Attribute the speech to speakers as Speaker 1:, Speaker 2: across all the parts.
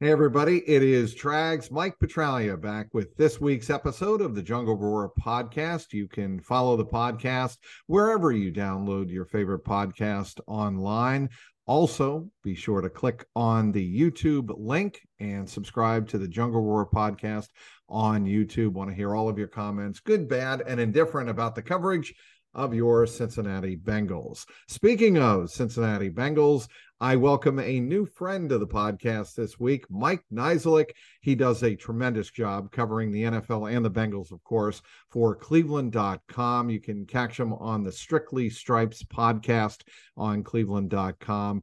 Speaker 1: Hey, everybody, it is Trags Mike Petraglia back with this week's episode of the Jungle Roar podcast. You can follow the podcast wherever you download your favorite podcast online. Also, be sure to click on the YouTube link and subscribe to the Jungle Roar podcast on YouTube. Want to hear all of your comments, good, bad, and indifferent about the coverage of your Cincinnati Bengals. Speaking of Cincinnati Bengals, I welcome a new friend to the podcast this week, Mike Niziolek. He does a tremendous job covering the NFL and the Bengals, of course, for cleveland.com. You can catch him on the Strictly Stripes podcast on cleveland.com.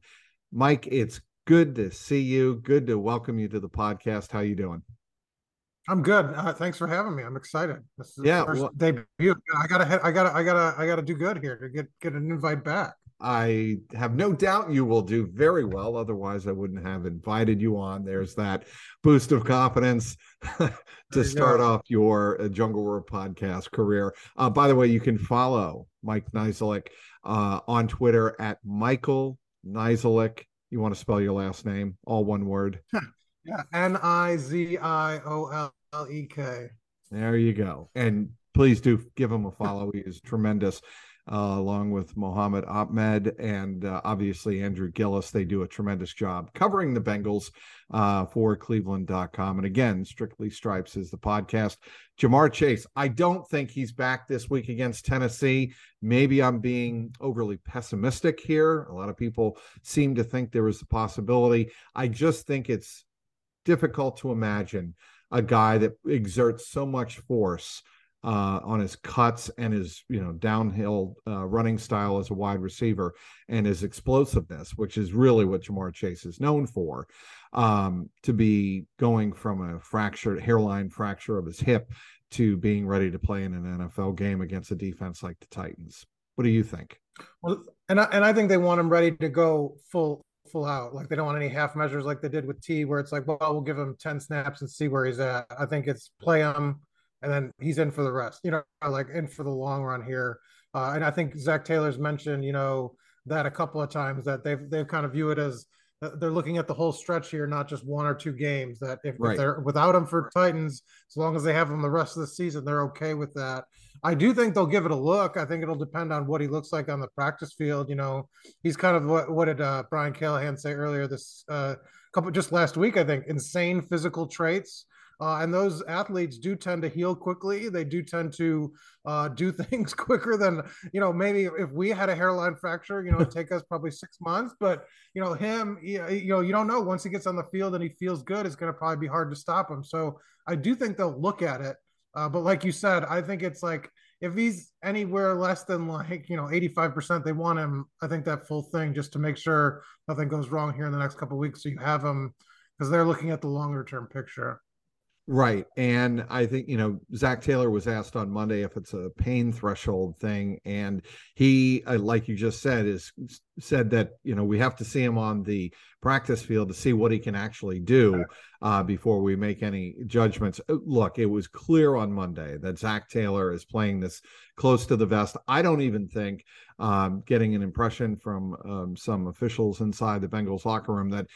Speaker 1: Mike, it's good to see you. Good to welcome you to the podcast. How you doing?
Speaker 2: I'm good. Uh, thanks for having me. I'm excited.
Speaker 1: This is yeah, well,
Speaker 2: debut. I gotta, I gotta, I gotta, I gotta do good here to get get an invite back.
Speaker 1: I have no doubt you will do very well. Otherwise, I wouldn't have invited you on. There's that boost of confidence to start off your uh, Jungle Roar podcast career. Uh, by the way, you can follow Mike Niziolek uh, on Twitter at Michael Niziolek. You want to spell your last name, all one word.
Speaker 2: yeah, N I Z I O L E K.
Speaker 1: There you go. And please do give him a follow. he is tremendous uh, along with Mohammed Ahmed and uh, obviously Andrew Gillis. They do a tremendous job covering the Bengals uh, for Cleveland.com. And again, Strictly Stripes is the podcast. Ja'Marr Chase, I don't think he's back this week against Tennessee. Maybe I'm being overly pessimistic here. A lot of people seem to think there is a possibility. I just think it's difficult to imagine a guy that exerts so much force uh, on his cuts and his you know downhill uh, running style as a wide receiver and his explosiveness, which is really what Ja'Marr Chase is known for, um, to be going from a fractured hairline fracture of his hip to being ready to play in an NFL game against a defense like the Titans. What do you think?
Speaker 2: Well, and I, and I think they want him ready to go full full out. Like they don't want any half measures like they did with T, where it's like, well, we'll give him ten snaps and see where he's at. I think it's play him and then he's in for the rest. You know, like in for the long run here. Uh, and I think Zac Taylor's mentioned, you know, that a couple of times that they've they've kind of view it as uh, they're looking at the whole stretch here, not just one or two games. That if, right. if they're without him for Titans, as long as they have him the rest of the season, they're okay with that. I do think they'll give it a look. I think it'll depend on what he looks like on the practice field. You know, he's kind of what what did uh, Brian Callahan say earlier this uh, couple just last week? I think insane physical traits. Uh, and those athletes do tend to heal quickly. They do tend to uh, do things quicker than, you know, maybe if we had a hairline fracture, you know, it'd take us probably six months. But, you know, him, you know, you don't know. Once he gets on the field and he feels good, it's going to probably be hard to stop him. So I do think they'll look at it. Uh, but like you said, I think it's like if he's anywhere less than like, you know, 85%, they want him, I think that full thing just to make sure nothing goes wrong here in the next couple weeks. So you have him because they're looking at the longer term picture.
Speaker 1: Right. And I think, you know, Zac Taylor was asked on Monday if it's a pain threshold thing. And he, uh, like you just said, is said that, you know, we have to see him on the practice field to see what he can actually do uh, before we make any judgments. Uh, look, it was clear on Monday that Zac Taylor is playing this close to the vest. I don't even think um, getting an impression from um, some officials inside the Bengals locker room that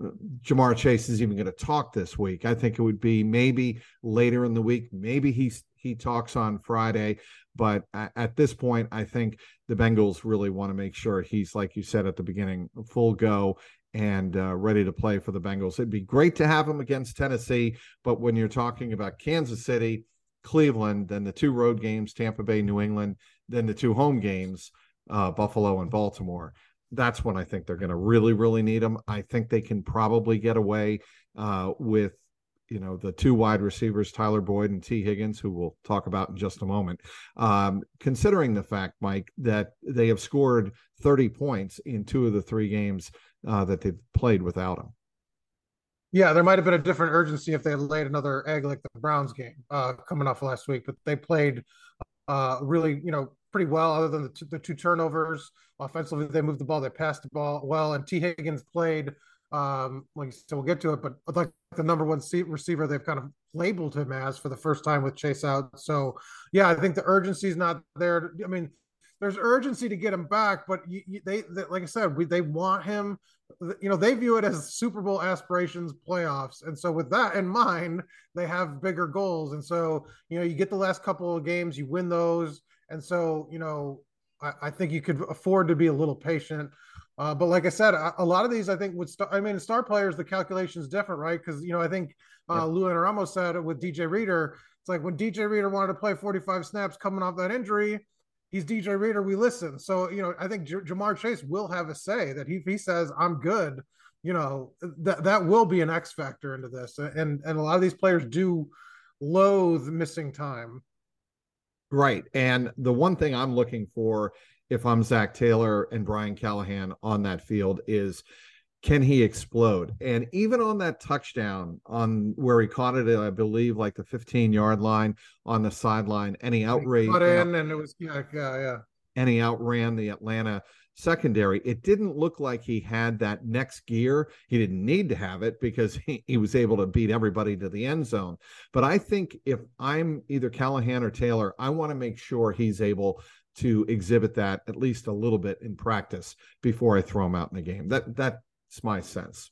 Speaker 1: Ja'Marr Chase is even going to talk this week. I think it would be maybe later in the week. Maybe he's he talks on Friday, but at, at this point, I think the Bengals really want to make sure he's, like you said at the beginning, full go and uh, ready to play for the Bengals. It'd be great to have him against Tennessee, but when you're talking about Kansas City, Cleveland, then the two road games, Tampa Bay, New England, then the two home games, uh, Buffalo and Baltimore that's when I think they're going to really, really need them. I think they can probably get away uh, with, you know, the two wide receivers, Tyler Boyd and Tee Higgins, who we'll talk about in just a moment. Um, considering the fact, Mike, that they have scored 30 points in two of the three games uh, that they've played without him.
Speaker 2: Yeah, there might have been a different urgency if they had laid another egg like the Browns game uh, coming off last week, but they played uh, really, you know, pretty well, other than the, t- the two turnovers. Offensively, they moved the ball, they passed the ball well, and Tee Higgins played. Um, like so, we'll get to it, but like the number one receiver, they've kind of labeled him as for the first time with Chase out. So, yeah, I think the urgency is not there. I mean, there's urgency to get him back, but you, you, they, they, like I said, we, they want him you know, they view it as Super Bowl aspirations, playoffs. And so, with that in mind, they have bigger goals. And so, you know, you get the last couple of games, you win those. And so, you know, I, I think you could afford to be a little patient. Uh, but like I said, a, a, lot of these, I think, would. St- I mean, star players, the calculation is different, right? Because you know, I think uh, yeah. Lou Anarumo said with DJ Reader, it's like when DJ Reader wanted to play 45 snaps coming off that injury, he's DJ Reader, we listen. So, you know, I think J- Ja'Marr Chase will have a say that he, he says, I'm good, you know, that, that will be an X factor into this. And, and a lot of these players do loathe missing time.
Speaker 1: Right. And the one thing I'm looking for if I'm Zac Taylor and Brian Callahan on that field is can he explode? And even on that touchdown on where he caught it, I believe, like the 15 yard line on the sideline, and he.
Speaker 2: Cut in, and it was yeah, yeah, yeah.
Speaker 1: And he outran the Atlanta secondary. It didn't look like he had that next gear. He didn't need to have it because he, he was able to beat everybody to the end zone. But I think if I'm either Callahan or Taylor, I want to make sure he's able to exhibit that at least a little bit in practice before I throw him out in the game. That that it's my sense.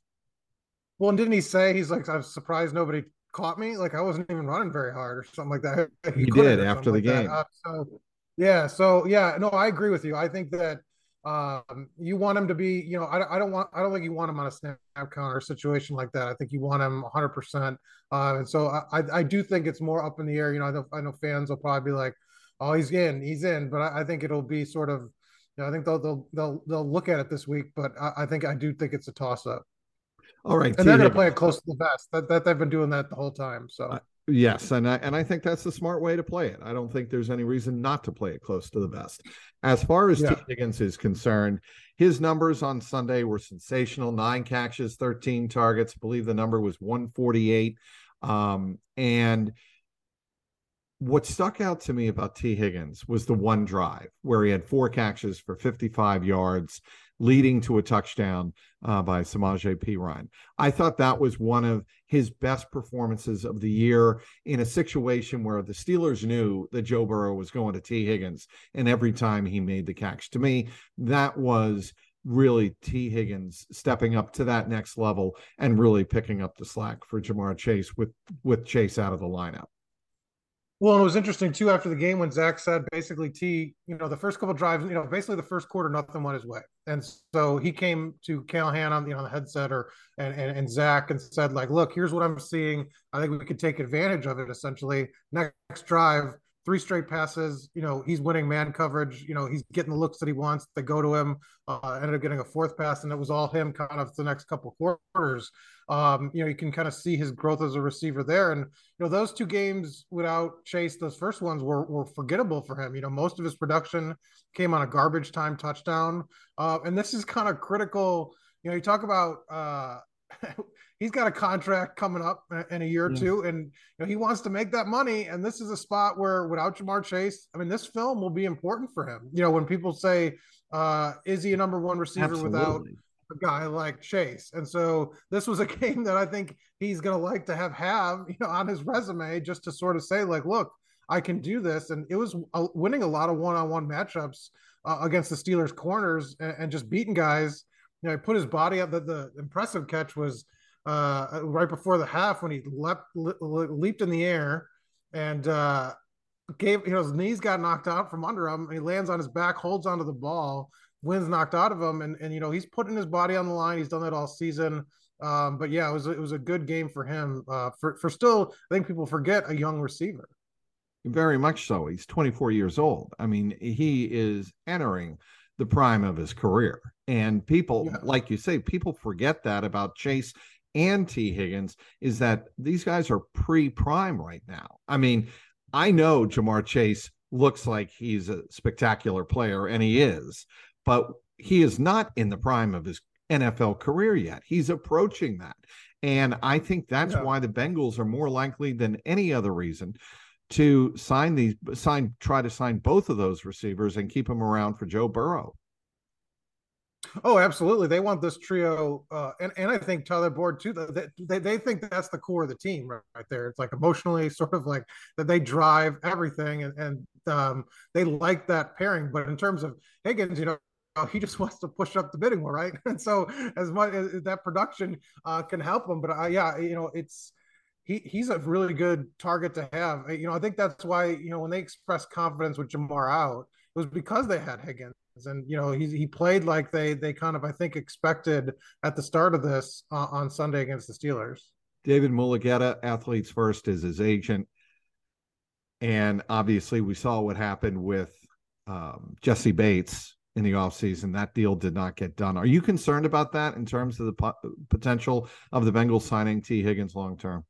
Speaker 2: Well, and didn't he say he's like, I'm surprised nobody caught me? Like I wasn't even running very hard or something like that.
Speaker 1: He, he did after the like game.
Speaker 2: Uh, so yeah, so yeah, no, I agree with you. I think that um, you want him to be, you know, I, I don't want, I don't think you want him on a snap count or situation like that. I think you want him 100. Uh, percent And so I, I do think it's more up in the air. You know, I know, I know fans will probably be like, oh, he's in, he's in, but I, I think it'll be sort of you know, I think they'll they'll they'll they'll look at it this week, but I, I think I do think it's a toss up.
Speaker 1: All right,
Speaker 2: and they're going to play it close to the vest. That, that they've been doing that the whole time. So
Speaker 1: yes, and I and I think that's the smart way to play it. I don't think there's any reason not to play it close to the vest. As far as yeah. Tee Higgins is concerned, his numbers on Sunday were sensational: nine catches, thirteen targets. I believe the number was 148, um, and what stuck out to me about Tee Higgins was the one drive where he had four catches for 55 yards, leading to a touchdown uh, by Samaje Perine. I thought that was one of his best performances of the year in a situation where the Steelers knew that Joe Burrow was going to Tee Higgins. and every time he made the catch, to me, that was really Tee Higgins stepping up to that next level and really picking up the slack for Ja'Marr Chase with with Chase out of the lineup.
Speaker 2: Well, it was interesting too after the game when Zac said basically T, you know, the first couple drives, you know, basically the first quarter, nothing went his way. And so he came to Callahan on, you know, the headset or and, and, and Zac and said, like, look, here's what I'm seeing. I think we could take advantage of it essentially. Next drive, three straight passes. You know, he's winning man coverage. You know, he's getting the looks that he wants. They go to him. Uh, ended up getting a fourth pass, and it was all him kind of the next couple quarters. Um, you know, you can kind of see his growth as a receiver there. And you know, those two games without Chase, those first ones were were forgettable for him. You know, most of his production came on a garbage time touchdown. Uh, and this is kind of critical. You know, you talk about uh, he's got a contract coming up in a year or two, and you know, he wants to make that money. And this is a spot where, without Ja'Marr Chase, I mean, this film will be important for him. You know, when people say, uh, "Is he a number one receiver Absolutely. without a guy like Chase?" And so this was a game that I think he's going to like to have have you know on his resume, just to sort of say, like, "Look, I can do this." And it was uh, winning a lot of one-on-one matchups uh, against the Steelers corners and, and just beating guys you know, he put his body up. The, the impressive catch was uh, right before the half when he leapt, le- leaped in the air and uh, gave, you know, his knees got knocked out from under him. he lands on his back, holds onto the ball, wind's knocked out of him. And, and, you know, he's putting his body on the line. He's done that all season. Um, but yeah, it was, it was a good game for him uh, for, for still, I think people forget a young receiver.
Speaker 1: Very much so. He's 24 years old. I mean, he is entering the prime of his career. And people, yeah. like you say, people forget that about Chase and Tee Higgins is that these guys are pre prime right now. I mean, I know Ja'Marr Chase looks like he's a spectacular player, and he is, but he is not in the prime of his NFL career yet. He's approaching that. And I think that's yeah. why the Bengals are more likely than any other reason to sign these sign try to sign both of those receivers and keep them around for Joe Burrow.
Speaker 2: Oh, absolutely. They want this trio, uh, and and I think Tyler Boyd too. They, they they think that's the core of the team right, right there. It's like emotionally, sort of like that they drive everything, and and um, they like that pairing. But in terms of Higgins, you know, he just wants to push up the bidding war, right? And so as much as that production uh, can help him, but uh, yeah, you know, it's he he's a really good target to have. You know, I think that's why you know when they expressed confidence with Ja'Marr out, it was because they had Higgins, and you know he he played like they they kind of I think expected at the start of this uh, on Sunday against the Steelers.
Speaker 1: David Mulugheta, Athletes First, is his agent, and obviously we saw what happened with um, Jessie Bates in the offseason. That deal did not get done. Are you concerned about that in terms of the po- potential of the Bengals signing Tee Higgins long term?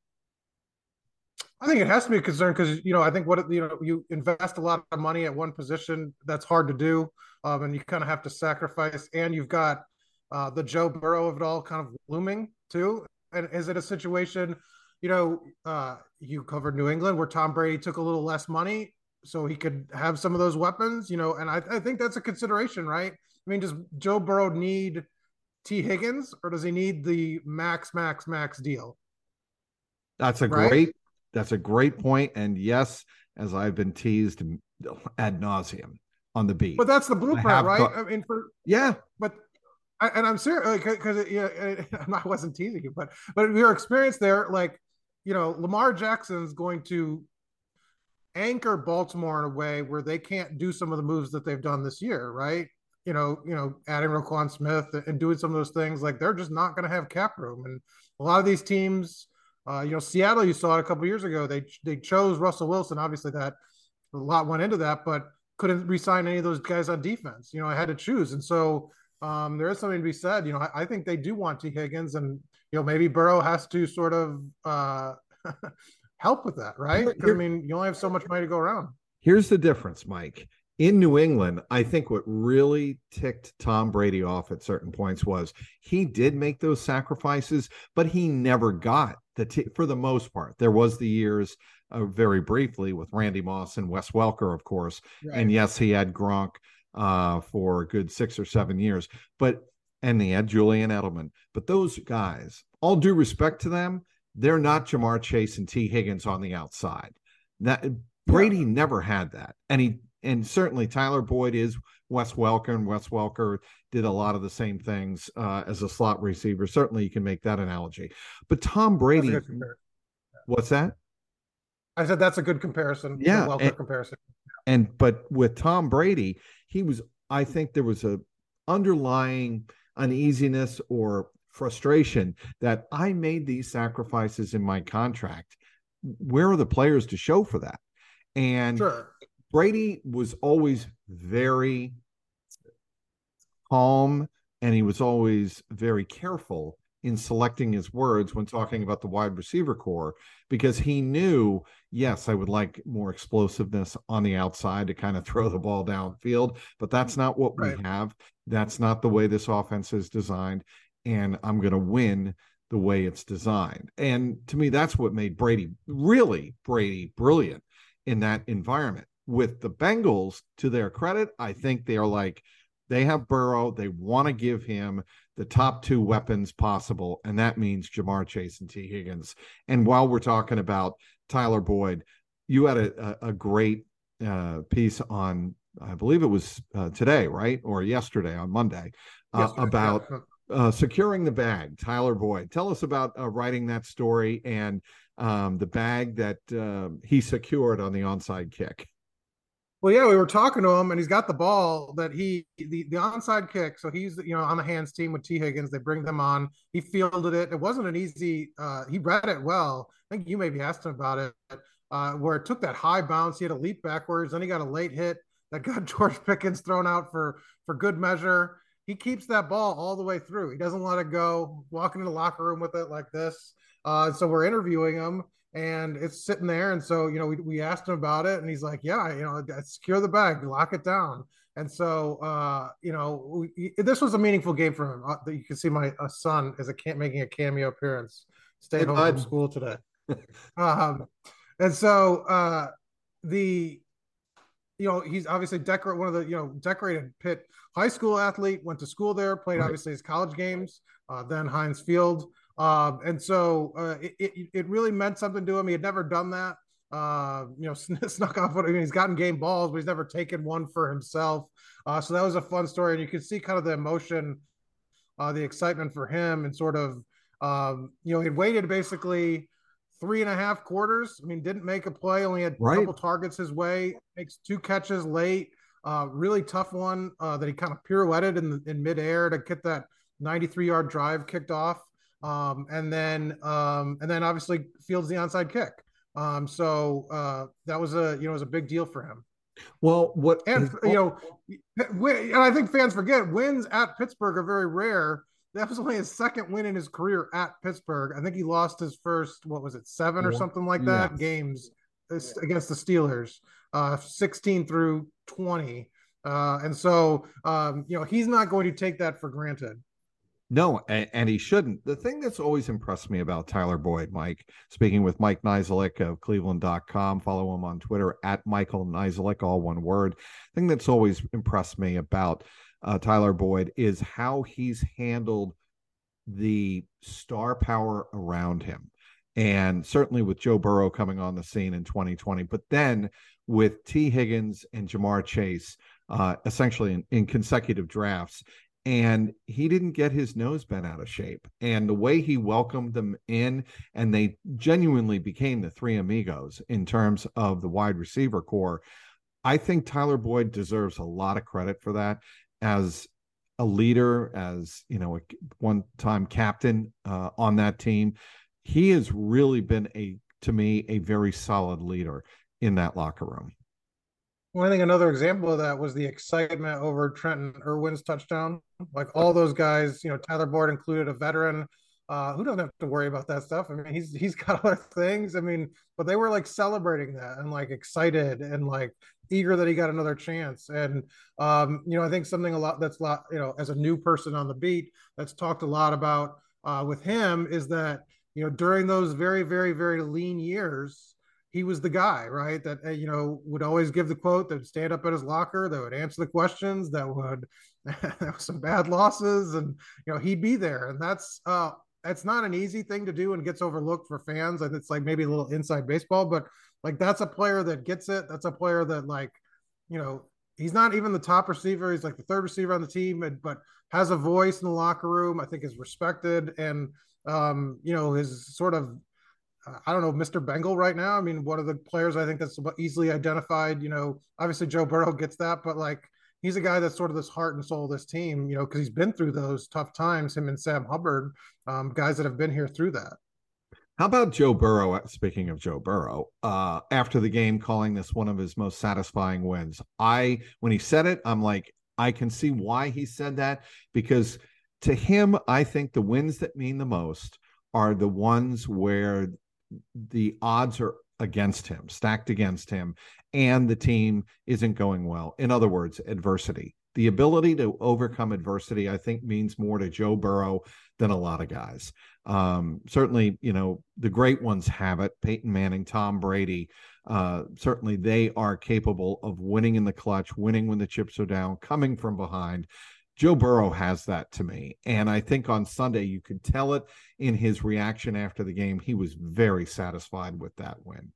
Speaker 2: I think it has to be a concern because you know I think what you know you invest a lot of money at one position that's hard to do, um, and you kind of have to sacrifice. And you've got uh, the Joe Burrow of it all kind of looming too. And is it a situation, you know, uh, you covered New England where Tom Brady took a little less money so he could have some of those weapons, you know, and I, I think that's a consideration, right? I mean, does Joe Burrow need Tee Higgins or does he need the max, max, max deal?
Speaker 1: That's a right? great that's a great point. And yes, as I've been teased ad nauseum on the beat.
Speaker 2: But that's the blueprint, right? I mean, for
Speaker 1: yeah,
Speaker 2: but I, and I'm serious because yeah, I wasn't teasing you, but but your experience there, like you know, Lamar Jackson's going to anchor Baltimore in a way where they can't do some of the moves that they've done this year, right? You know, you know, adding Roquan Smith and doing some of those things, like they're just not going to have cap room, and a lot of these teams uh, you know, Seattle, you saw it a couple years ago. They they chose Russell Wilson. Obviously, that a lot went into that, but couldn't resign any of those guys on defense. You know, I had to choose, and so um, there is something to be said. You know, I, I, think they do want Tee Higgins, and you know, maybe Burrow has to sort of uh, help with that, right? I mean, you only have so much money to go around.
Speaker 1: Here's the difference, Mike. In New England, I think what really ticked Tom Brady off at certain points was he did make those sacrifices, but he never got the t- for the most part. There was the years uh, very briefly with Randy Moss and Wes Welker, of course, right. and yes, he had Gronk uh, for a good six or seven years, but and he had Julian Edelman. But those guys, all due respect to them, they're not Ja'Marr Chase and Tee Higgins on the outside. That Brady yeah. never had that, and he and certainly Tyler Boyd is Wes Welker, and Wes Welker did a lot of the same things uh, as a slot receiver. Certainly, you can make that analogy. But Tom Brady, what's that?
Speaker 2: I said that's a good comparison.
Speaker 1: Yeah,
Speaker 2: Welker and, comparison.
Speaker 1: And but with Tom Brady, he was. I think there was a underlying uneasiness or frustration that I made these sacrifices in my contract. Where are the players to show for that? And sure. Brady was always very calm and he was always very careful in selecting his words when talking about the wide receiver core because he knew, yes, I would like more explosiveness on the outside to kind of throw the ball downfield, but that's not what right. we have. That's not the way this offense is designed. And I'm going to win the way it's designed. And to me, that's what made Brady really Brady brilliant in that environment with the Bengals, to their credit, I think they are like, they have Burrow. They want to give him the top two weapons possible. And that means Ja'Marr Chase and Tee Higgins. And while we're talking about Tyler Boyd, you had a, a, great uh, piece on, I believe it was uh, today, right? Or yesterday on Monday uh, about uh, securing the bag. Tyler Boyd. Tell us about uh, writing that story and um, the bag that uh, he secured on the onside kick.
Speaker 2: Well, yeah, we were talking to him, and he's got the ball that he the the onside kick. So he's you know on the hands team with Tee Higgins. They bring them on. He fielded it. It wasn't an easy. Uh, he read it well. I think you maybe asked him about it, uh, where it took that high bounce. He had a leap backwards. Then he got a late hit that got George Pickens thrown out for for good measure. He keeps that ball all the way through. He doesn't let it go. Walking in the locker room with it like this. Uh, so we're interviewing him and it's sitting there. And so, you know, we, we asked him about it and he's like, yeah, you know, secure the bag, lock it down. And so, uh, you know, we, this was a meaningful game for him. Uh, you can see my uh, son is a camp making a cameo appearance, stayed home from school today. um, and so, uh, the, you know, he's obviously decorate one of the, you know, decorated Pitt high school athlete, went to school there, played right. obviously his college games, uh, then Heinz Field. Um, and so uh, it, it, it, really meant something to him. He had never done that. Uh, you know, snuck off. I mean, he's gotten game balls, but he's never taken one for himself. Uh, so that was a fun story, and you could see kind of the emotion, uh, the excitement for him, and sort of, um, you know, he'd waited basically three and a half quarters. I mean, didn't make a play, only had right. a couple targets his way, makes two catches late. Uh, really tough one uh, that he kind of pirouetted in the, in midair to get that 93 yard drive kicked off. Um, and then um, and then obviously fields the onside kick. Um, so uh, that was a you know was a big deal for him.
Speaker 1: Well, what
Speaker 2: and you know, and I think fans forget wins at Pittsburgh are very rare. That was only his second win in his career at Pittsburgh. I think he lost his first what was it seven or something like that games against the Steelers, uh, sixteen through twenty. Uh, and so, um, you know, he's not going to take that for granted.
Speaker 1: No, and, and, he shouldn't. The thing that's always impressed me about Tyler Boyd, Mike, speaking with Mike Niziolek of cleveland.com, follow him on Twitter at Michael Niziolek, all one word. The thing that's always impressed me about uh, Tyler Boyd is how he's handled the star power around him. And certainly with Joe Burrow coming on the scene in 2020, but then with Tee Higgins and Ja'Marr Chase, uh, essentially in, in consecutive drafts, and he didn't get his nose bent out of shape. And the way he welcomed them in, and they genuinely became the three amigos in terms of the wide receiver core. I think Tyler Boyd deserves a lot of credit for that as a leader, as you know, a one-time captain uh, on that team. He has really been a, to me, a very solid leader in that locker room.
Speaker 2: Well, I think another example of that was the excitement over Trenton Irwin's touchdown. Like all those guys, you know, Tyler Boyd included, a veteran uh, who doesn't have to worry about that stuff. I mean, he's he's got other things. I mean, but they were like celebrating that and like excited and like eager that he got another chance. And um, you know, I think something a lot that's a lot, you know, as a new person on the beat, that's talked a lot about uh, with him is that you know during those very very very lean years he was the guy, right? That uh, you know would always give the quote, that would stand up at his locker, that would answer the questions, that would have some bad losses, and you know he'd be there. And that's uh, that's not an easy thing to do and gets overlooked for fans. And it's like maybe a little inside baseball, but like that's a player that gets it. That's a player that like you know he's not even the top receiver. He's like the third receiver on the team, and, but has a voice in the locker room. I think is respected and um, you know his sort of I don't know, Mr. Bengal right now. I mean, one of the players I think that's easily identified. You know, obviously Joe Burrow gets that, but like he's a guy that's sort of this heart and soul of this team. You know, because he's been through those tough times. Him and Sam Hubbard, um, guys that have been here through that.
Speaker 1: How about Joe Burrow? Speaking of Joe Burrow, uh, after the game, calling this one of his most satisfying wins. I, when he said it, I'm like, I can see why he said that because to him, I think the wins that mean the most are the ones where the odds are against him, stacked against him, and the team isn't going well. In other words, adversity. The ability to overcome adversity, I think, means more to Joe Burrow than a lot of guys. Um, certainly, you know, the great ones have it. Peyton Manning, Tom Brady, uh, certainly they are capable of winning in the clutch, winning when the chips are down, coming from behind. Joe Burrow has that to me. And I think on Sunday, you could tell it in his reaction after the game. He was very satisfied with that win.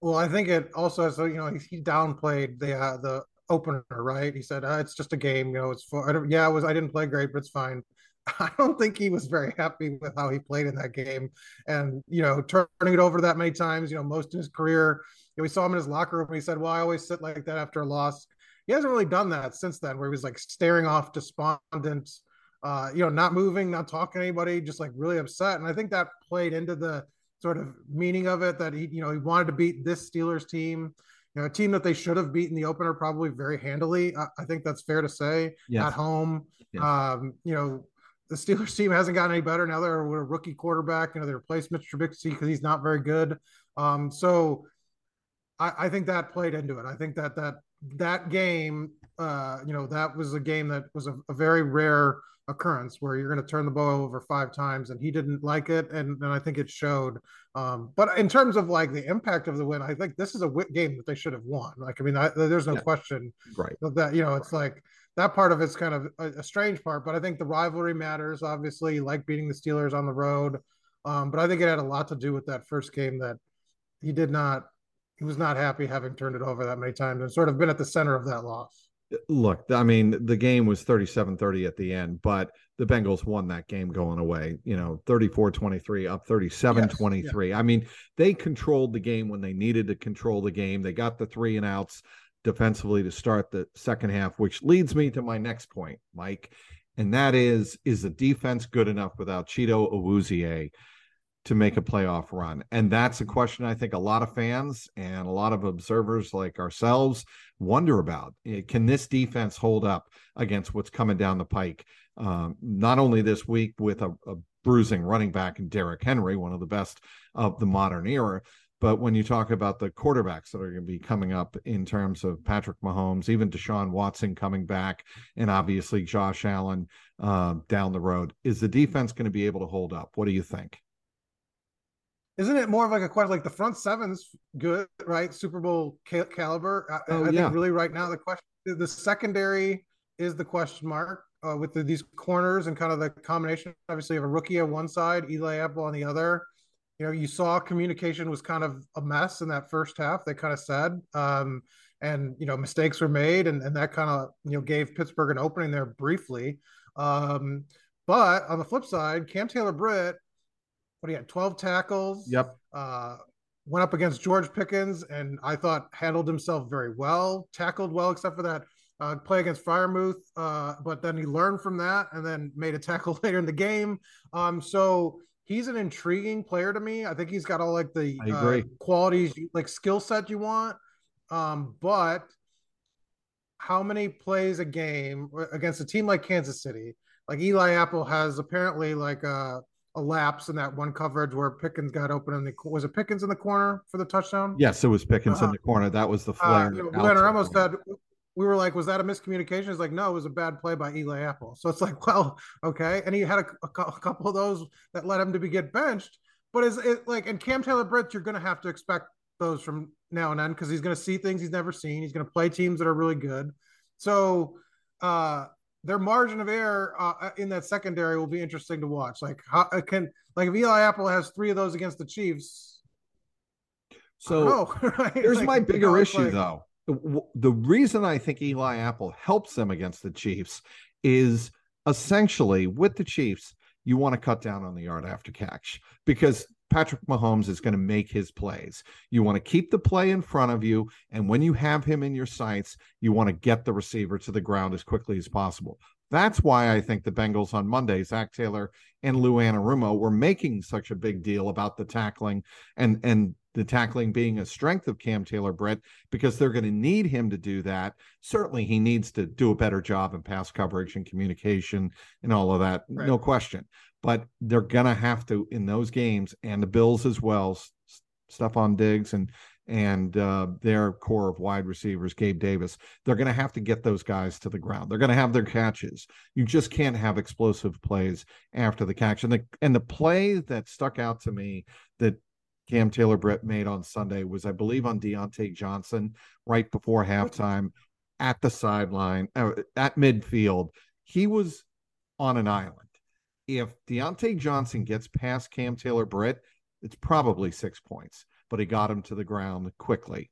Speaker 2: Well, I think it also, so, you know, he downplayed the, uh, the opener, right? He said, uh, it's just a game, you know, it's for, yeah, it was, I didn't play great, but it's fine. I don't think he was very happy with how he played in that game. And, you know, turning it over that many times, you know, most in his career, you know, we saw him in his locker room. He said, well, I always sit like that after a loss he hasn't really done that since then, where he was like staring off, despondent, uh, you know, not moving, not talking to anybody, just like really upset. And I think that played into the sort of meaning of it that he, you know, he wanted to beat this Steelers team, you know, a team that they should have beaten the opener probably very handily. I, I think that's fair to say yes. at home. Yes. Um, you know, the Steelers team hasn't gotten any better now. They're with a rookie quarterback. You know, they replaced Mitch Trubisky because he's not very good. Um, so I, I think that played into it. I think that that that game, uh, you know, that was a game that was a, a very rare occurrence where you're going to turn the ball over five times and he didn't like it and, and i think it showed. Um, but in terms of like the impact of the win i think this is a game that they should have won. Like i mean I, there's no yeah. question
Speaker 1: right.
Speaker 2: that you know it's like that part of it's kind of a, a, strange part but i think the rivalry matters obviously. Like beating the steelers on the road. Um, but i think it had a lot to do with that first game that he did not he was not happy having turned it over that many times and sort of been at the center of that loss.
Speaker 1: Look, I mean, the game was 37-30 at the end, but the Bengals won that game going away, you know, 34-23 up 37-23. Yeah. I mean, they controlled the game when they needed to control the game. They got the three and outs defensively to start the second half, which leads me to my next point, Mike. And that is, is the defense good enough without Chido Awuzie to make a playoff run? And that's a question I think a lot of fans and a lot of observers like ourselves wonder about. Eh, can this defense hold up against what's coming down the pike? Um, not only this week with a, a bruising running back in Derrick Henry, one of the best of the modern era, but when you talk about the quarterbacks that are going to be coming up in terms of Patrick Mahomes, even Deshaun Watson coming back, and obviously Josh Allen uh, down the road, is the defense going to be able to hold up? What do you think?
Speaker 2: Isn't it more of like a question like the front seven's good, right? Super Bowl caliber. I, oh, I yeah. think really right now the question, the secondary is the question mark uh, with the, these corners and kind of the combination. Obviously, you have a rookie on one side, Eli Apple on the other you know, you saw communication was kind of a mess in that first half. They kind of said, um, and you know, mistakes were made, and, and that kind of you know gave Pittsburgh an opening there briefly. Um, but on the flip side, Cam Taylor Britt, what he had, twelve tackles.
Speaker 1: Yep.
Speaker 2: Uh, went up against George Pickens, and I thought handled himself very well, tackled well, except for that uh, play against Freiermuth. Uh, but then he learned from that, and then made a tackle later in the game. Um, so he's an intriguing player to me. I think he's got all like the uh, qualities, like skill set you want. Um, but how many plays a game against a team like Kansas City? Like Eli Apple has apparently like a, a lapse in that one coverage where Pickens got open in the was it Pickens in the corner for the touchdown?
Speaker 1: Yes, it was Pickens uh-huh. in the corner. That was the flare. Uh,
Speaker 2: you know, Leonard almost said we were like, was that a miscommunication? It's like, no, it was a bad play by Eli Apple. So it's like, well, okay. And he had a, a, a couple of those that led him to be get benched. But is it like, and Cam Taylor Britt, you're going to have to expect those from now and then because he's going to see things he's never seen. He's going to play teams that are really good. So uh, their margin of error uh, in that secondary will be interesting to watch. Like, how uh, can like if Eli Apple has three of those against the Chiefs?
Speaker 1: So know, right? here's like, my bigger you know, issue, like, though the reason I think Eli Apple helps them against the Chiefs is essentially with the Chiefs, you want to cut down on the yard after catch because Patrick Mahomes is going to make his plays. You want to keep the play in front of you. And when you have him in your sights, you want to get the receiver to the ground as quickly as possible. That's why I think the Bengals on Monday, Zac Taylor and Lou Anarumo were making such a big deal about the tackling and and the tackling being a strength of Cam Taylor Britt because they're going to need him to do that. Certainly, he needs to do a better job in pass coverage and communication and all of that, right. no question. But they're to have to in those games and the Bills as well. Stefon Diggs and and uh, their core of wide receivers, Gabe Davis, they're going to have to get those guys to the ground. They're going to have their catches. You just can't have explosive plays after the catch. And the and the play that stuck out to me that Cam Taylor Britt made on Sunday was, I believe, on Diontae Johnson right before halftime at the sideline, uh, at midfield. He was on an island. If Diontae Johnson gets past Cam Taylor Britt, it's probably six points, but he got him to the ground quickly.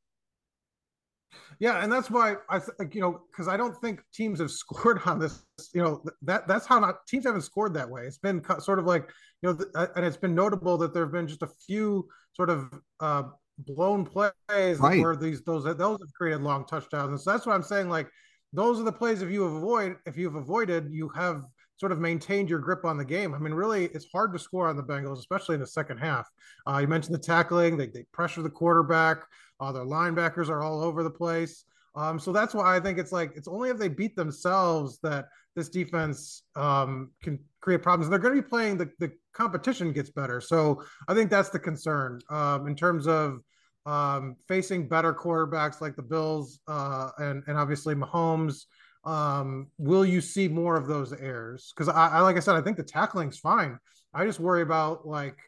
Speaker 2: Yeah, and that's why I think you know because I don't think teams have scored on this. You know that that's how not teams haven't scored that way. It's been sort of like you know, uh, and it's been notable that there have been just a few sort of uh, blown plays right. where these those those have created long touchdowns. And so that's what I'm saying. Like those are the plays if you avoid if you've avoided, you have sort of maintained your grip on the game. I mean, really, it's hard to score on the Bengals, especially in the second half. Uh, you mentioned the tackling; they, they pressure the quarterback. Uh, their linebackers are all over the place. Um, so that's why I think it's like it's only if they beat themselves that this defense um, can create problems. They're going to be playing the, the competition gets better. So I think that's the concern um, in terms of um, facing better quarterbacks like the Bills uh, and and obviously Mahomes. Um, will you see more of those errors? Because I, I, like I said, I think the tackling's fine. I just worry about like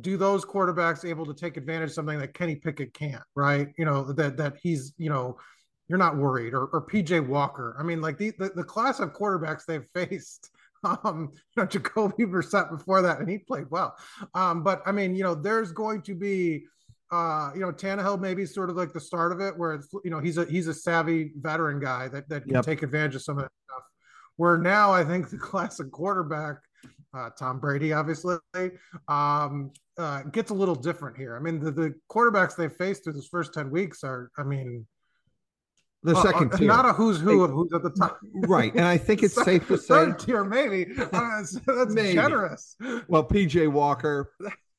Speaker 2: do those quarterbacks able to take advantage of something that Kenny Pickett can't, right? You know, that that he's, you know, you're not worried or, or PJ Walker. I mean, like the, the, the class of quarterbacks they've faced, um, you know, Jacoby Brissett before that, and he played well. Um, but I mean, you know, there's going to be uh, you know, Tannehill maybe sort of like the start of it, where it's you know he's a he's a savvy veteran guy that that can yep. take advantage of some of that stuff. Where now I think the classic quarterback, uh, Tom Brady, obviously, um, uh, gets a little different here. I mean, the, the quarterbacks they faced through those first ten weeks are, I mean,
Speaker 1: the uh, second tier.
Speaker 2: Not a who's who of who's at the top.
Speaker 1: Right. And I think it's safe to say
Speaker 2: third tier, maybe. that's, that's maybe. generous.
Speaker 1: Well, PJ Walker,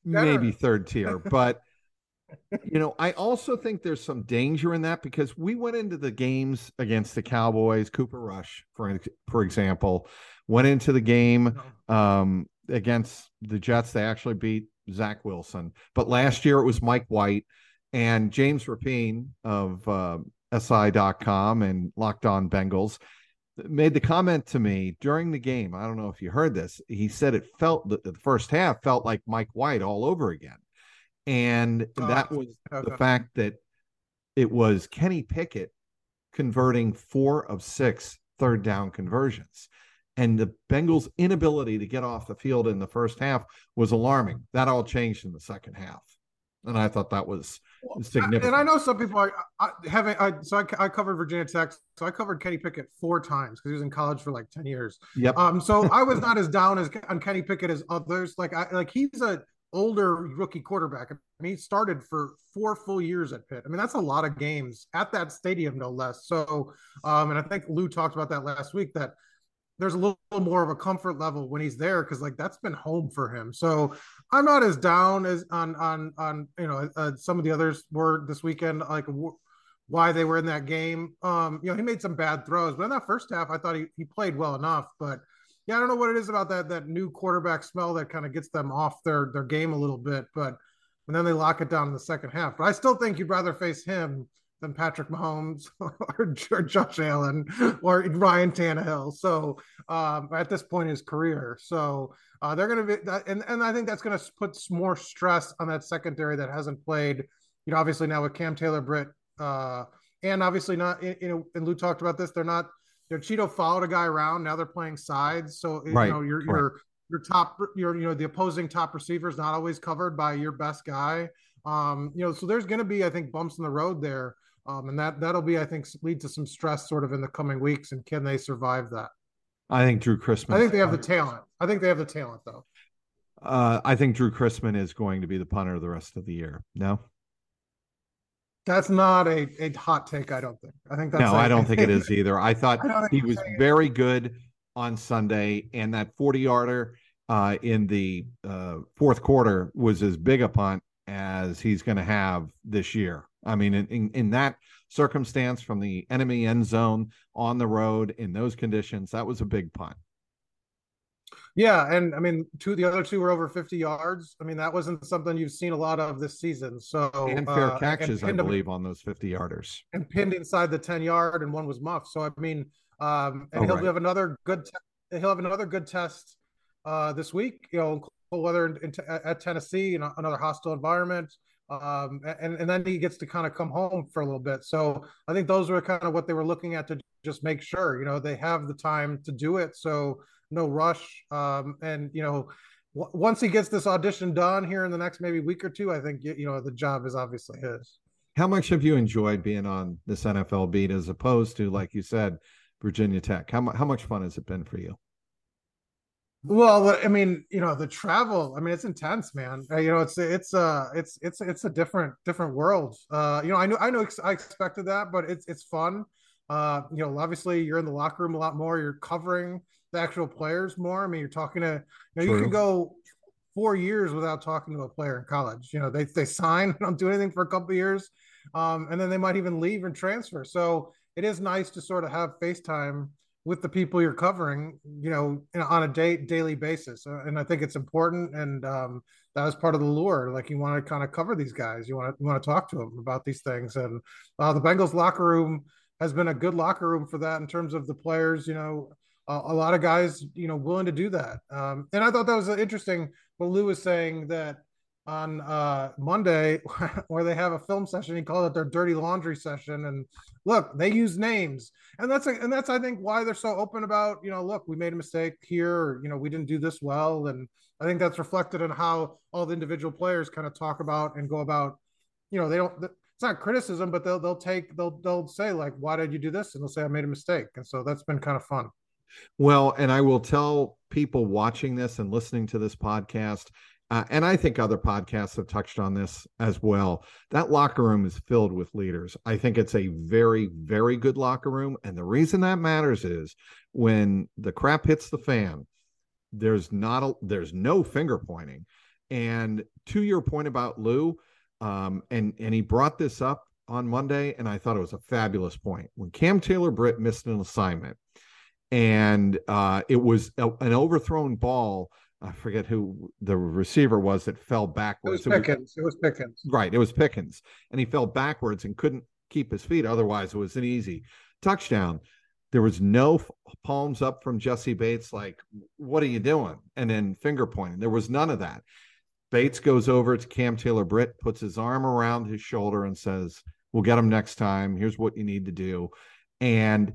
Speaker 1: maybe third tier. But you know, I also think there's some danger in that because we went into the games against the Cowboys, Cooper Rush, for for example, went into the game um, against the Jets. They actually beat Zach Wilson. But last year it was Mike White and James Rapien of uh, SI.com and Locked On Bengals made the comment to me during the game. I don't know if you heard this. He said it felt the, the first half felt like Mike White all over again. And oh, that was the fact that it was Kenny Pickett converting four of six third down conversions. And the Bengals' inability to get off the field in the first half was alarming. That all changed in the second half and I thought that was significant.
Speaker 2: And I know some people are, I haven't. I so I, I, covered Virginia Tech, so I covered Kenny Pickett four times because he was in college for like ten years.
Speaker 1: Yep.
Speaker 2: Um. So I was not as down as on Kenny Pickett as others. Like I like he's a older rookie quarterback. I mean, he started for four full years at Pitt. I mean, that's a lot of games at that stadium, no less. So, um, and I think Lou talked about that last week that there's a little more of a comfort level when he's there because like that's been home for him. So I'm not as down as on on on you know uh, some of the others were this weekend like why they were in that game. Um, you know he made some bad throws, but in that first half I thought he, he played well enough. But yeah, I don't know what it is about that that new quarterback smell that kind of gets them off their their game a little bit. But and then they lock it down in the second half. But I still think you'd rather face him than Patrick Mahomes or, or Josh Allen or Ryan Tannehill. So um, at this point in his career, so uh, they're going to be, and and I think that's going to put more stress on that secondary that hasn't played. You know, obviously now with Cam Taylor, Britt, uh, and obviously not. You know, and Lou talked about this. They're not. You know, Chido followed a guy around. Now they're playing sides. So right. you know, your your your top, your you know, the opposing top receiver is not always covered by your best guy. Um, you know, so there's going to be, I think, bumps in the road there. Um, and that that'll be, I think, lead to some stress sort of in the coming weeks. And can they survive that?
Speaker 1: I think Drue Chrisman.
Speaker 2: I think they have the talent. I think they have the talent, though.
Speaker 1: Uh, I think Drue Chrisman is going to be the punter the rest of the year. No,
Speaker 2: that's not a, a hot take. I don't think. I think that's.
Speaker 1: No, I don't think it is either. I thought I he was very good on Sunday, and that forty yarder uh, in the uh, fourth quarter was as big a punt as he's going to have this year. I mean, in, in, in, that circumstance from the enemy end zone on the road in those conditions, that was a big punt.
Speaker 2: Yeah, and I mean, two the other two were over 50 yards. I mean, that wasn't something you've seen a lot of this season. So
Speaker 1: and fair uh, catches, and I believe, on those 50 yarders.
Speaker 2: And pinned inside the 10 yard, and one was muffed. So I mean, um, and oh, he'll right. have another good te- he'll have another good test uh, this week. You know, cold weather in, in, at Tennessee, and another hostile environment um, and and then he gets to kind of come home for a little bit. So I think those were kind of what they were looking at to just make sure you know they have the time to do it. So no rush. Um, and you know, w- once he gets this audition done here in the next maybe week or two, I think you know the job is obviously his.
Speaker 1: How much have you enjoyed being on this NFL beat as opposed to, like you said, Virginia Tech? How, how much fun has it been for you?
Speaker 2: Well, I mean, you know, the travel, I mean, it's intense, man. Uh, you know, it's it's uh it's it's it's a different different world. Uh, you know, I know I know I expected that, but it's it's fun. Uh, you know, obviously you're in the locker room a lot more, you're covering the actual players more. I mean, you're talking to you know, you can go four years without talking to a player in college. You know, they they sign, don't do anything for a couple years. Um, and then they might even leave and transfer. So it is nice to sort of have FaceTime with the people you're covering, you know, on a day daily basis. Uh, and I think it's important. And um, that was part of the lure. Like you want to kind of cover these guys. You want to you want to talk to them about these things. And uh, the Bengals locker room has been a good locker room for that in terms of the players. You know, a lot of guys, you know, willing to do that. Um, and I thought that was interesting. What Lou was saying that on uh, Monday where they have a film session. He called it their dirty laundry session. And look, they use names, and that's a, and that's I think why they're so open about you know look we made a mistake here, or, you know we didn't do this well, and I think that's reflected in how all the individual players kind of talk about and go about you know, they don't. It's not criticism, but they'll they'll take they'll they'll say like, "Why did you do this?" And they'll say, "I made a mistake." And so that's been kind of fun.
Speaker 1: Well, and I will tell people watching this and listening to this podcast, uh, and I think other podcasts have touched on this as well. That locker room is filled with leaders. I think it's a very, very good locker room. And the reason that matters is when the crap hits the fan, there's not a, there's no finger pointing. And to your point about Lou, um, and and he brought this up on Monday, and I thought it was a fabulous point. When Cam Taylor Britt missed an assignment, and uh, it was a, an overthrown ball. I forget who the receiver was that fell backwards.
Speaker 2: It was Pickens. It was, it was Pickens.
Speaker 1: Right. It was Pickens. And he fell backwards and couldn't keep his feet. Otherwise, it was an easy touchdown. There was no palms up from Jessie Bates, like, what are you doing? And then finger pointing. There was none of that. Bates goes over to Cam Taylor Britt, puts his arm around his shoulder, and says, We'll get him next time. Here's what you need to do. And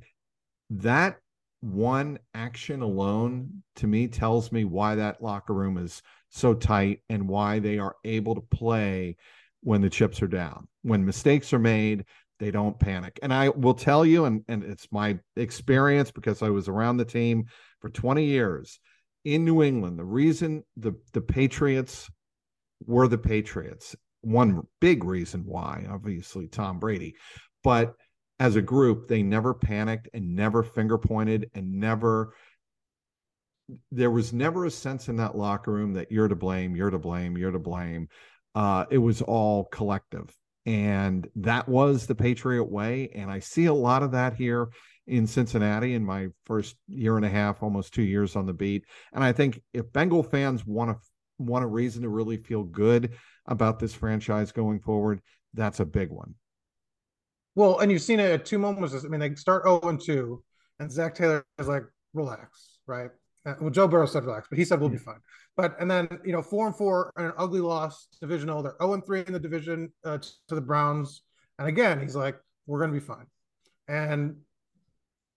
Speaker 1: that one action alone to me tells me why that locker room is so tight and why they are able to play when the chips are down. When mistakes are made, they don't panic. And I will tell you, and, and it's my experience because I was around the team for 20 years in New England. The reason the, the Patriots were the Patriots, one big reason why, obviously, Tom Brady, but as a group, they never panicked and never finger pointed and never there was never a sense in that locker room that you're to blame, you're to blame, you're to blame. Uh, it was all collective. And that was the Patriot way. And I see a lot of that here in Cincinnati in my first year and a half, almost two years on the beat. And I think if Bengal fans want to want a reason to really feel good about this franchise going forward, that's a big one.
Speaker 2: Well, and you've seen it at two moments. I mean, they start 0 and 2, and Zac Taylor is like, relax, right? Uh, well, Joe Burrow said relax, but he said we'll be fine. But and then you know four and four and an ugly loss divisional. They're zero and three in the division uh, to the Browns, and again he's like we're going to be fine. And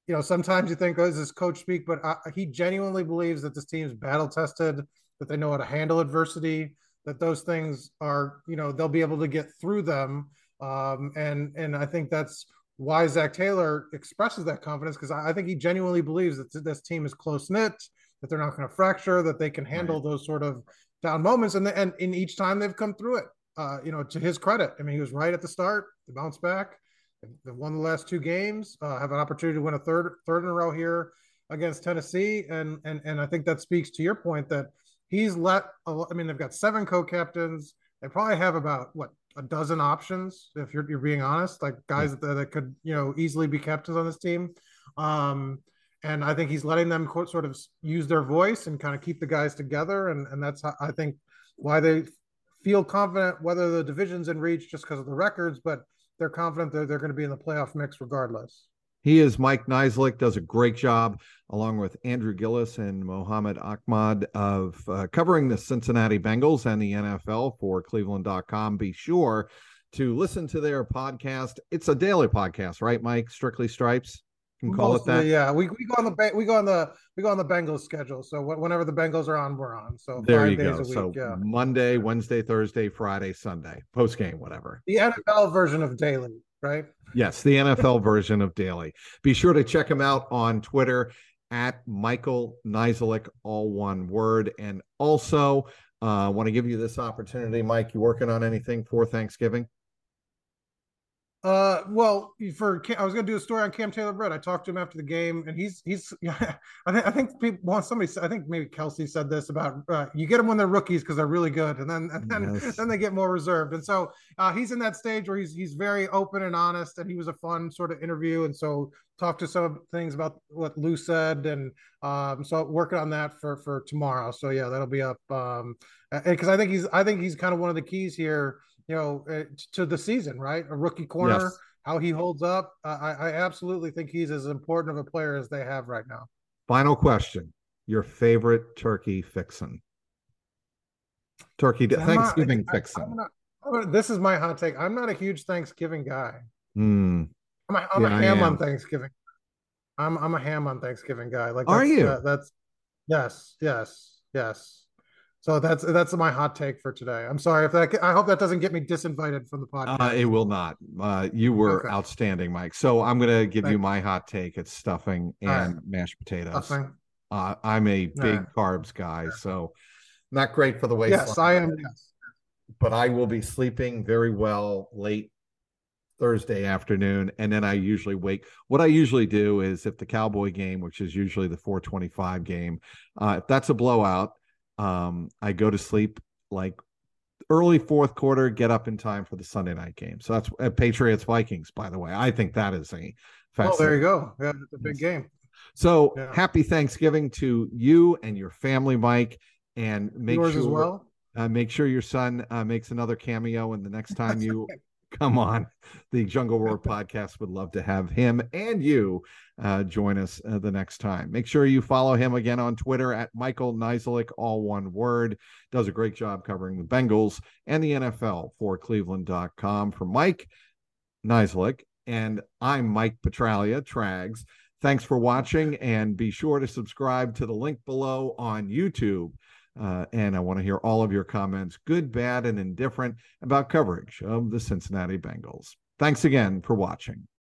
Speaker 2: you know sometimes you think oh is this coach speak, but uh, he genuinely believes that this team's battle tested, that they know how to handle adversity, that those things are you know they'll be able to get through them. Um, and and I think that's why Zac Taylor expresses that confidence because I, I, think he genuinely believes that this team is close knit that they're not going to fracture, that they can handle right. those sort of down moments. And, the, and in each time they've come through it, uh, you know, to his credit. I mean, he was right at the start, they bounced back, they won the last two games, uh, have an opportunity to win a third, third in a row here against Tennessee. And, and, and I think that speaks to your point that he's let, I mean, they've got seven co-captains. They probably have about what, a dozen options if you're, you're being honest, like guys that, that could, you know, easily be captains on this team. Um, and I think he's letting them sort of use their voice and kind of keep the guys together, and and that's how, I think why they feel confident whether the division's in reach just because of the records, but they're confident that they're going to be in the playoff mix regardless.
Speaker 1: He is Mike Niziolek, does a great job along with Andrew Gillis and Mohammed Ahmad of uh, covering the Cincinnati Bengals and the NFL for Cleveland.com. Be sure to listen to their podcast. It's a daily podcast, right, Mike? Strictly Stripes can call Mostly, it that.
Speaker 2: Yeah, we, we go on the we go on the we go on the Bengals schedule. So whenever the Bengals are on, we're on. So
Speaker 1: there you go. so yeah. Monday, Wednesday, Thursday, Friday, Sunday, post game, whatever.
Speaker 2: The NFL version of daily, right?
Speaker 1: Yes, the NFL version of daily. Be sure to check him out on Twitter at Michael Niziolek, all one word, and also. I uh, want to give you this opportunity, Mike. You working on anything for Thanksgiving?
Speaker 2: Uh, well, for I was going to do a story on Cam Taylor Britt. I talked to him after the game, and he's he's. Yeah, I think I think people want somebody. I think maybe Kelsey said this about uh, you get them when they're rookies because they're really good, and then and then yes. then they get more reserved. And so uh, he's in that stage where he's he's very open and honest, and he was a fun sort of interview. And so talked to some things about what Lou said, and um, so working on that for for tomorrow. So yeah, that'll be up. Um, because I think he's I think he's kind of one of the keys here you know, uh, to the season, right? A rookie corner, yes. how he holds up. Uh, I, I absolutely think he's as important of a player as they have right now.
Speaker 1: Final question: Your favorite turkey fixin? Turkey Thanksgiving not, fixin.
Speaker 2: Not, this is my hot take. I'm not a huge Thanksgiving guy.
Speaker 1: Mm.
Speaker 2: I'm a, I'm yeah, a ham on Thanksgiving. I'm I'm a ham on Thanksgiving guy. Like,
Speaker 1: are you?
Speaker 2: Uh, that's yes, yes, yes. So that's that's my hot take for today. I'm sorry if that. I hope that doesn't get me disinvited from the podcast.
Speaker 1: Uh, it will not. Uh, you were okay. outstanding, Mike. So I'm going to give Thank you my hot take. It's stuffing and right. mashed potatoes. Stuffing. Uh, I'm a big right. carbs guy, so not great for the waistline.
Speaker 2: Yes, I am. Yes.
Speaker 1: But I will be sleeping very well late Thursday afternoon, and then I usually wake. What I usually do is if the Cowboy game, which is usually the 425 game, uh, if that's a blowout, um, I go to sleep like early fourth quarter, get up in time for the Sunday night game. So that's uh, Patriots Vikings, by the way. I think that is a
Speaker 2: Oh, there you go. Yeah, it's a big game.
Speaker 1: So yeah. happy Thanksgiving to you and your family, Mike, and make
Speaker 2: Yours
Speaker 1: sure
Speaker 2: as well.
Speaker 1: Uh, make sure your son uh, makes another cameo, and the next time you come on the Jungle Roar podcast. Would love to have him and you uh, join us uh, the next time. Make sure you follow him again on Twitter at Michael Niziolek, all one word. Does a great job covering the Bengals and the NFL for Cleveland.com. For Mike Niziolek, and I'm Mike Petraglia Trags. Thanks for watching, and be sure to subscribe to the link below on YouTube. Uh, and I want to hear all of your comments, good, bad, and indifferent, about coverage of the Cincinnati Bengals. Thanks again for watching.